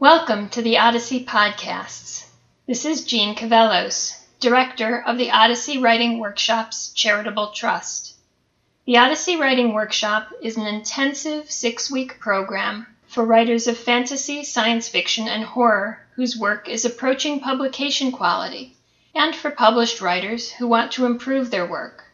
Welcome to the Odyssey Podcasts. This is Jeanne Cavelos, Director of the Odyssey Writing Workshops Charitable Trust. The Odyssey Writing Workshop is an intensive six week program for writers of fantasy, science fiction, and horror whose work is approaching publication quality, and for published writers who want to improve their work.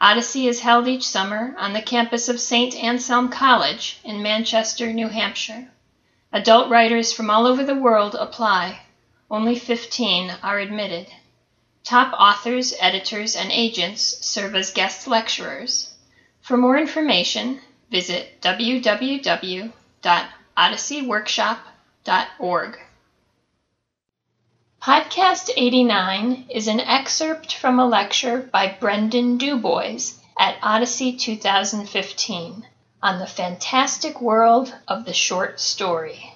Odyssey is held each summer on the campus of St. Anselm College in Manchester, New Hampshire. Adult writers from all over the world apply. Only 15 are admitted. Top authors, editors, and agents serve as guest lecturers. For more information, visit www.odysseyworkshop.org. Podcast 89 is an excerpt from a lecture by Brendan DuBois at Odyssey 2015 on the fantastic world of the short story.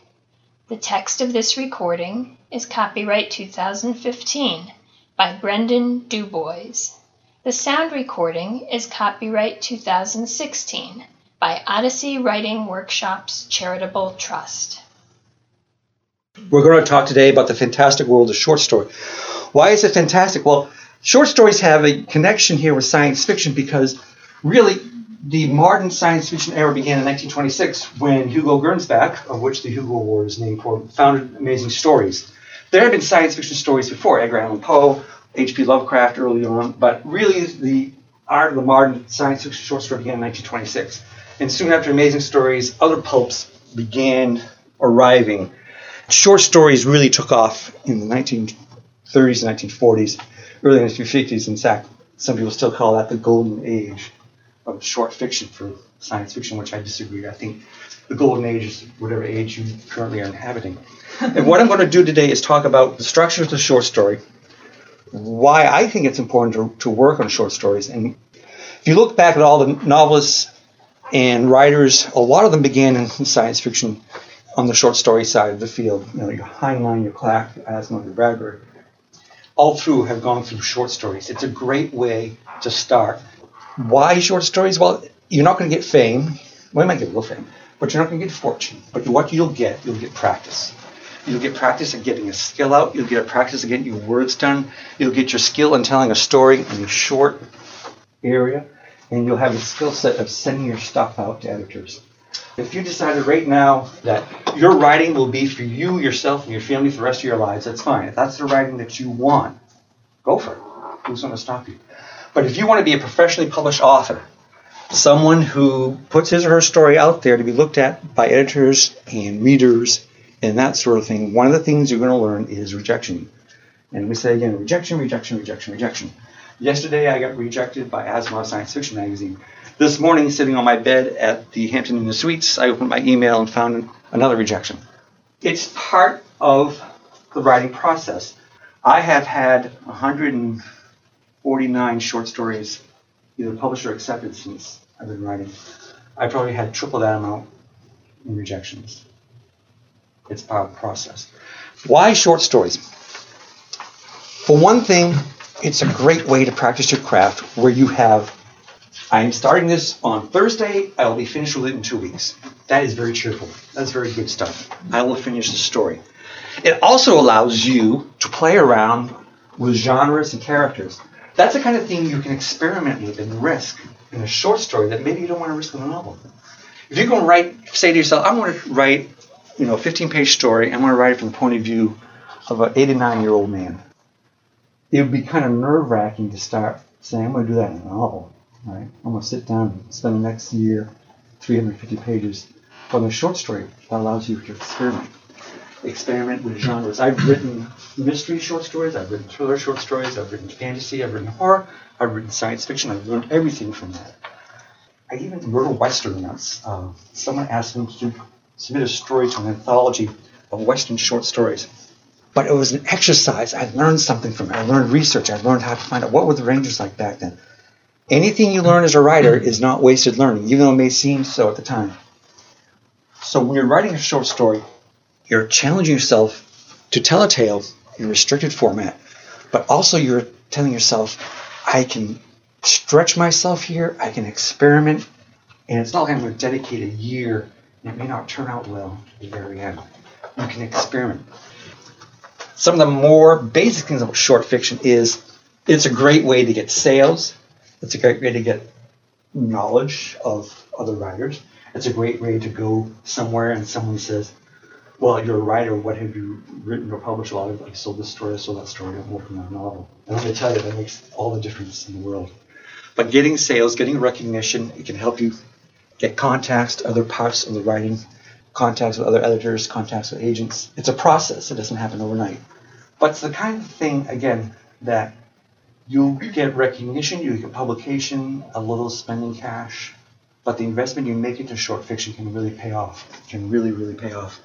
The text of this recording is copyright 2015 by Brendan DuBois. The sound recording is copyright 2016 by Odyssey Writing Workshops Charitable Trust. We're going to talk today about the fantastic world of short story. Why is it fantastic? Well, short stories have a connection here with science fiction because really the modern science fiction era began in 1926 when Hugo Gernsback, of which the Hugo Award is named for, founded Amazing Stories. There had been science fiction stories before, Edgar Allan Poe, H.P. Lovecraft early on, but really the art of the modern science fiction short story began in 1926. And soon after Amazing Stories, other pulps began arriving. Short stories really took off in the 1930s 1940s, early 1950s. In fact, some people still call that the golden age of short fiction for science fiction, which I disagree. I think the golden age is whatever age you currently are inhabiting. and what I'm going to do today is talk about the structure of the short story, why I think it's important to, to work on short stories. And if you look back at all the novelists and writers, a lot of them began in science fiction on the short story side of the field. You know, your Heinlein, your Clarke, your Asimov, your Bradbury, all through have gone through short stories. It's a great way to start why short stories? Well, you're not going to get fame. Well, you might get real fame, but you're not going to get fortune. But what you'll get, you'll get practice. You'll get practice at getting a skill out. You'll get a practice at getting your words done. You'll get your skill in telling a story in a short area, and you'll have a skill set of sending your stuff out to editors. If you decided right now that your writing will be for you, yourself, and your family for the rest of your lives, that's fine. If that's the writing that you want, go for it. Who's going to stop you? But if you want to be a professionally published author, someone who puts his or her story out there to be looked at by editors and readers and that sort of thing, one of the things you're going to learn is rejection. And we say again, rejection, rejection, rejection, rejection. Yesterday I got rejected by Asimov Science Fiction magazine. This morning, sitting on my bed at the Hampton Inn Suites, I opened my email and found another rejection. It's part of the writing process. I have had 100 49 short stories either published or accepted since I've been writing. I probably had triple that amount in rejections. It's part of the process. Why short stories? For one thing, it's a great way to practice your craft where you have, I'm starting this on Thursday, I will be finished with it in two weeks. That is very cheerful. That's very good stuff. I will finish the story. It also allows you to play around with genres and characters that's the kind of thing you can experiment with and risk in a short story that maybe you don't want to risk in a novel. If you're going to write, say to yourself, I'm going to write, you know, a 15-page story. I'm going to write it from the point of view of an 89-year-old man. It would be kind of nerve-wracking to start saying, I'm going to do that in a novel. Right? I'm going to sit down and spend the next year, 350 pages. on a short story, that allows you to experiment experiment with genres. I've written mystery short stories, I've written thriller short stories, I've written fantasy, I've written horror, I've written science fiction. I've learned everything from that. I even wrote a western once. Uh, someone asked me to submit a story to an anthology of western short stories. But it was an exercise. I learned something from it. I learned research. I learned how to find out what were the Rangers like back then. Anything you learn as a writer is not wasted learning, even though it may seem so at the time. So when you're writing a short story, you're challenging yourself to tell a tale in restricted format, but also you're telling yourself, I can stretch myself here, I can experiment, and it's not like I'm going to dedicate a year and it may not turn out well at the very end. You can experiment. Some of the more basic things about short fiction is it's a great way to get sales. It's a great way to get knowledge of other writers. It's a great way to go somewhere and someone says, well, you're a writer. What have you written or published? A lot of I sold this story, I sold that story. I'm working on a novel. And I'm going to tell you that makes all the difference in the world. But getting sales, getting recognition, it can help you get contacts to other parts of the writing, contacts with other editors, contacts with agents. It's a process. It doesn't happen overnight. But it's the kind of thing, again, that you get recognition, you get publication, a little spending cash, but the investment you make into short fiction can really pay off. Can really, really pay off.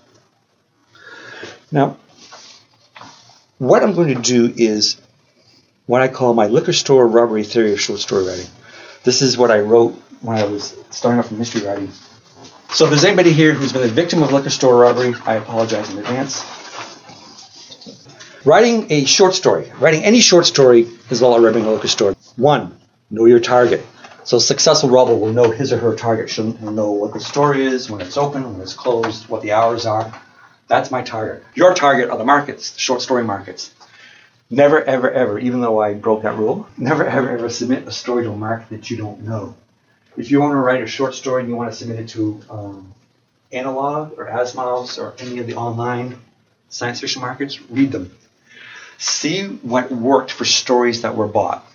Now, what I'm going to do is what I call my liquor store robbery theory of short story writing. This is what I wrote when I was starting off in mystery writing. So if there's anybody here who's been a victim of liquor store robbery, I apologize in advance. Writing a short story, writing any short story is all robbing a liquor store. One, know your target. So a successful robber will know his or her target. She'll know what the story is, when it's open, when it's closed, what the hours are. That's my target. Your target are the markets, the short story markets. Never, ever, ever, even though I broke that rule, never, ever, ever submit a story to a market that you don't know. If you want to write a short story and you want to submit it to um, Analog or Asimov's or any of the online science fiction markets, read them. See what worked for stories that were bought.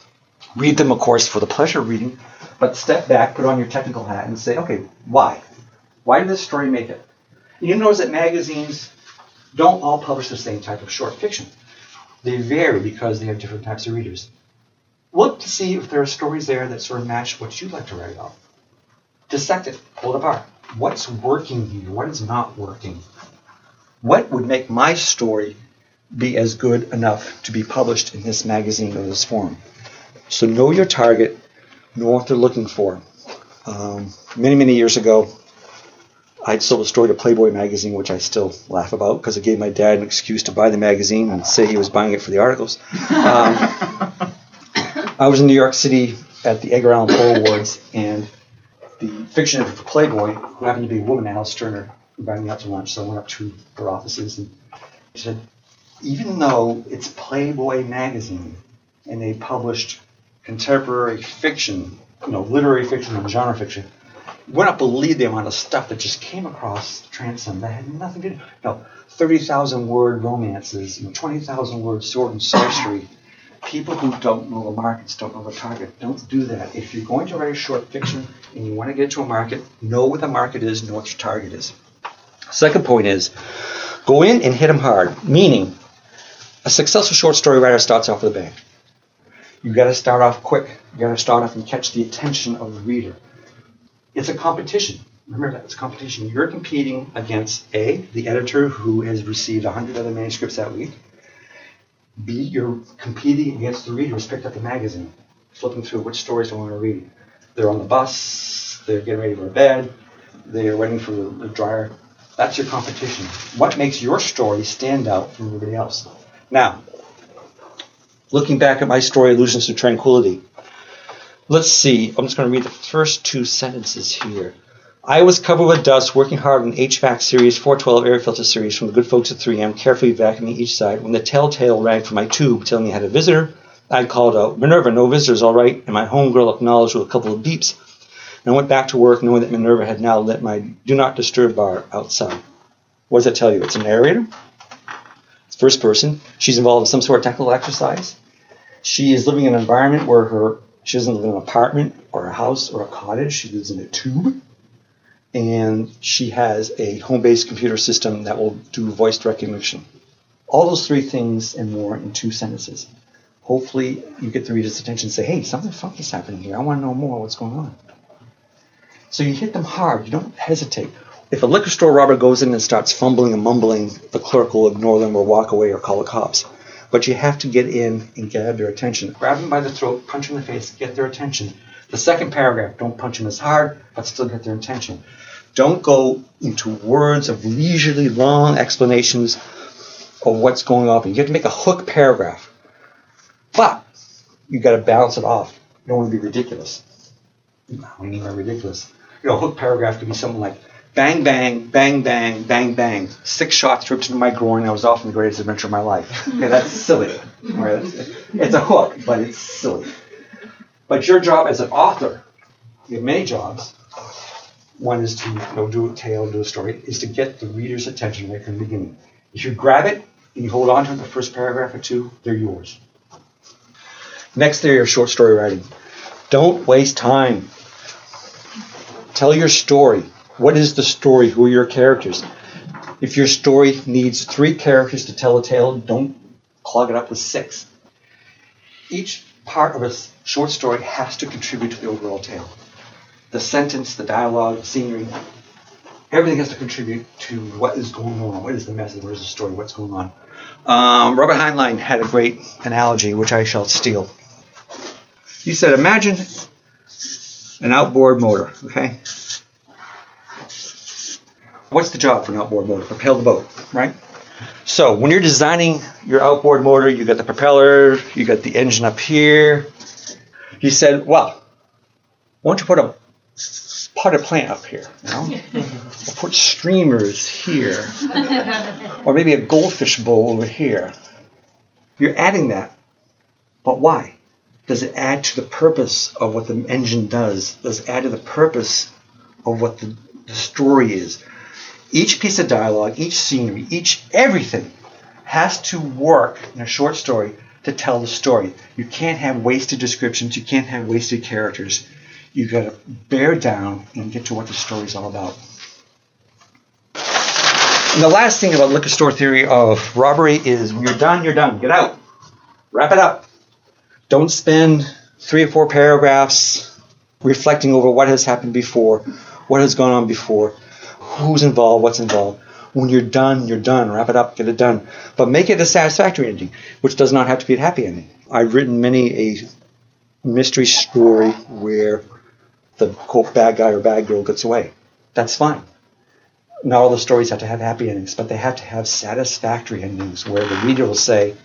Read them, of course, for the pleasure of reading, but step back, put on your technical hat, and say, okay, why? Why did this story make it? You notice that magazines don't all publish the same type of short fiction. They vary because they have different types of readers. Look to see if there are stories there that sort of match what you'd like to write about. Dissect it, pull it apart. What's working here? What is not working? What would make my story be as good enough to be published in this magazine or this forum? So know your target, know what they're looking for. Um, many, many years ago, I sold a story to Playboy magazine, which I still laugh about because it gave my dad an excuse to buy the magazine and say he was buying it for the articles. Um, I was in New York City at the Edgar Allan Poe Awards, and the fiction editor for Playboy, who happened to be a woman, Alice Turner, invited me out to lunch. So I went up to her offices and she said, even though it's Playboy magazine and they published contemporary fiction, you know, literary fiction and genre fiction, would not believe the amount of stuff that just came across transom that had nothing to do. You know, 30,000 word romances, know, 20,000 word sword and sorcery. People who don't know the markets don't know the target. Don't do that. If you're going to write a short fiction and you want to get to a market, know what the market is, know what your target is. Second point is go in and hit them hard, meaning a successful short story writer starts off with a bang. You got to start off quick. You got to start off and catch the attention of the reader. It's a competition. Remember that it's a competition. You're competing against A, the editor who has received 100 other manuscripts that week. B, you're competing against the reader who's picked up the magazine, flipping through which stories they want to read. They're on the bus, they're getting ready for bed, they're waiting for the dryer. That's your competition. What makes your story stand out from everybody else? Now, looking back at my story, Illusions of Tranquility, let's see. I'm just going to read the first two sentences here. I was covered with dust, working hard on HVAC series, 412 air filter series from the good folks at 3M, carefully vacuuming each side. When the telltale rang from my tube telling me I had a visitor, I called out, Minerva, no visitors, all right, and my homegirl acknowledged with a couple of beeps. And I went back to work knowing that Minerva had now lit my do not disturb bar outside. What does that tell you? It's a narrator. It's first person. She's involved in some sort of technical exercise. She is living in an environment where her she doesn't live in an apartment or a house or a cottage. She lives in a tube and she has a home-based computer system that will do voice recognition. All those three things and more in two sentences. Hopefully, you get the reader's attention and say, hey, something funky's happening here. I want to know more what's going on. So you hit them hard. You don't hesitate. If a liquor store robber goes in and starts fumbling and mumbling, the clerk will ignore them or walk away or call the cops. But you have to get in and grab their attention. Grab them by the throat, punch them in the face, get their attention. The second paragraph, don't punch them as hard, but still get their attention. Don't go into words of leisurely long explanations of what's going on. You have to make a hook paragraph. But you got to balance it off. You don't want to be ridiculous. Do you mean by ridiculous? You know, a hook paragraph could be something like, Bang, bang, bang, bang, bang, bang. Six shots ripped into my groin. I was off on the greatest adventure of my life. Okay, that's silly. Right? It's a hook, but it's silly. But your job as an author, you have many jobs. One is to know, do a tale, do a story, is to get the reader's attention right from the beginning. If you grab it and you hold on to it the first paragraph or two, they're yours. Next theory of short story writing. Don't waste time. Tell your story. What is the story? Who are your characters? If your story needs three characters to tell a tale, don't clog it up with six. Each part of a short story has to contribute to the overall tale. The sentence, the dialogue, the scenery, everything has to contribute to what is going on. What is the message? What is the story? What's going on? Um, Robert Heinlein had a great analogy, which I shall steal. He said, Imagine an outboard motor, okay? What's the job for an outboard motor? Propel the boat, right? So when you're designing your outboard motor, you got the propeller, you got the engine up here. He said, well, why don't you put a potted plant up here? You know? or put streamers here. or maybe a goldfish bowl over here. You're adding that. But why? Does it add to the purpose of what the engine does? Does it add to the purpose of what the, the story is? Each piece of dialogue, each scenery, each everything has to work in a short story to tell the story. You can't have wasted descriptions, you can't have wasted characters. You've got to bear down and get to what the story's all about. And the last thing about liquor store theory of robbery is when you're done, you're done. Get out. Wrap it up. Don't spend three or four paragraphs reflecting over what has happened before, what has gone on before who's involved, what's involved. When you're done, you're done. Wrap it up, get it done. But make it a satisfactory ending, which does not have to be a happy ending. I've written many a mystery story where the quote bad guy or bad girl gets away. That's fine. Not all the stories have to have happy endings, but they have to have satisfactory endings where the reader will say,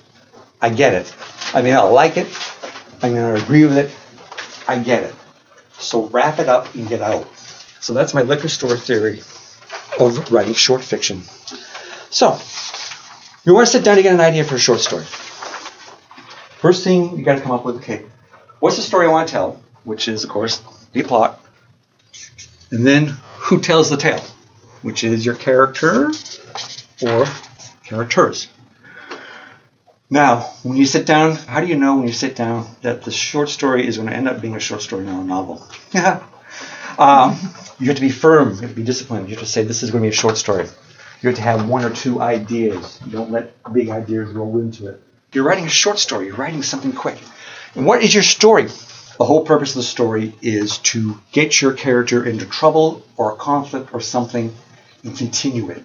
I get it. I mean, I like it. I mean, I agree with it. I get it. So wrap it up and get out. So that's my liquor store theory of writing short fiction. So, you want to sit down to get an idea for a short story. First thing you got to come up with, okay, what's the story I want to tell? Which is, of course, the plot. And then who tells the tale? Which is your character or characters. Now, when you sit down, how do you know when you sit down that the short story is going to end up being a short story, not a novel? um, you have to be firm. You have to be disciplined. You have to say this is going to be a short story. You have to have one or two ideas. You don't let big ideas roll into it. You're writing a short story. You're writing something quick. And what is your story? The whole purpose of the story is to get your character into trouble or a conflict or something and continue it,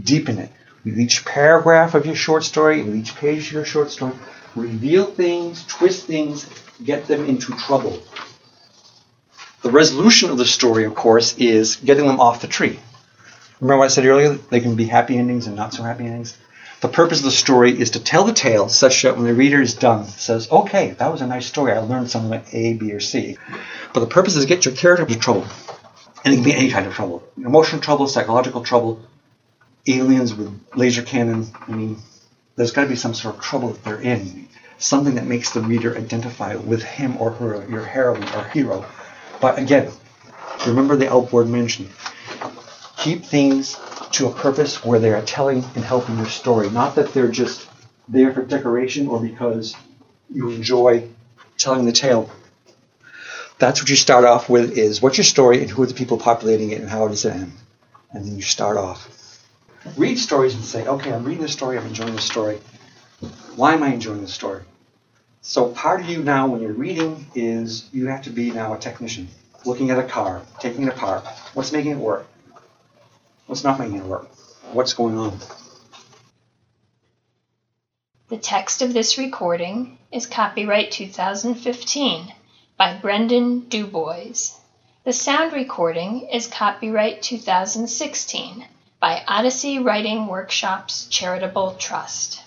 deepen it. With each paragraph of your short story, with each page of your short story, reveal things, twist things, get them into trouble. The resolution of the story, of course, is getting them off the tree. Remember what I said earlier? They can be happy endings and not so happy endings. The purpose of the story is to tell the tale such that when the reader is done, says, okay, that was a nice story. I learned something like A, B, or C. But the purpose is to get your character into trouble. And it can be any kind of trouble. Emotional trouble, psychological trouble, aliens with laser cannon. I mean, there's got to be some sort of trouble that they're in. Something that makes the reader identify with him or her, your heroine or hero. But again, remember the outboard mention. Keep things to a purpose where they are telling and helping your story. Not that they're just there for decoration or because you enjoy telling the tale. That's what you start off with is what's your story and who are the people populating it and how does it end? And then you start off. Read stories and say, okay, I'm reading this story, I'm enjoying this story. Why am I enjoying this story? So part of you now, when you're reading, is you have to be now a technician, looking at a car, taking it apart. What's making it work? What's not making it work? What's going on? The text of this recording is copyright 2015 by Brendan DuBois. The sound recording is copyright 2016 by Odyssey Writing Workshops Charitable Trust.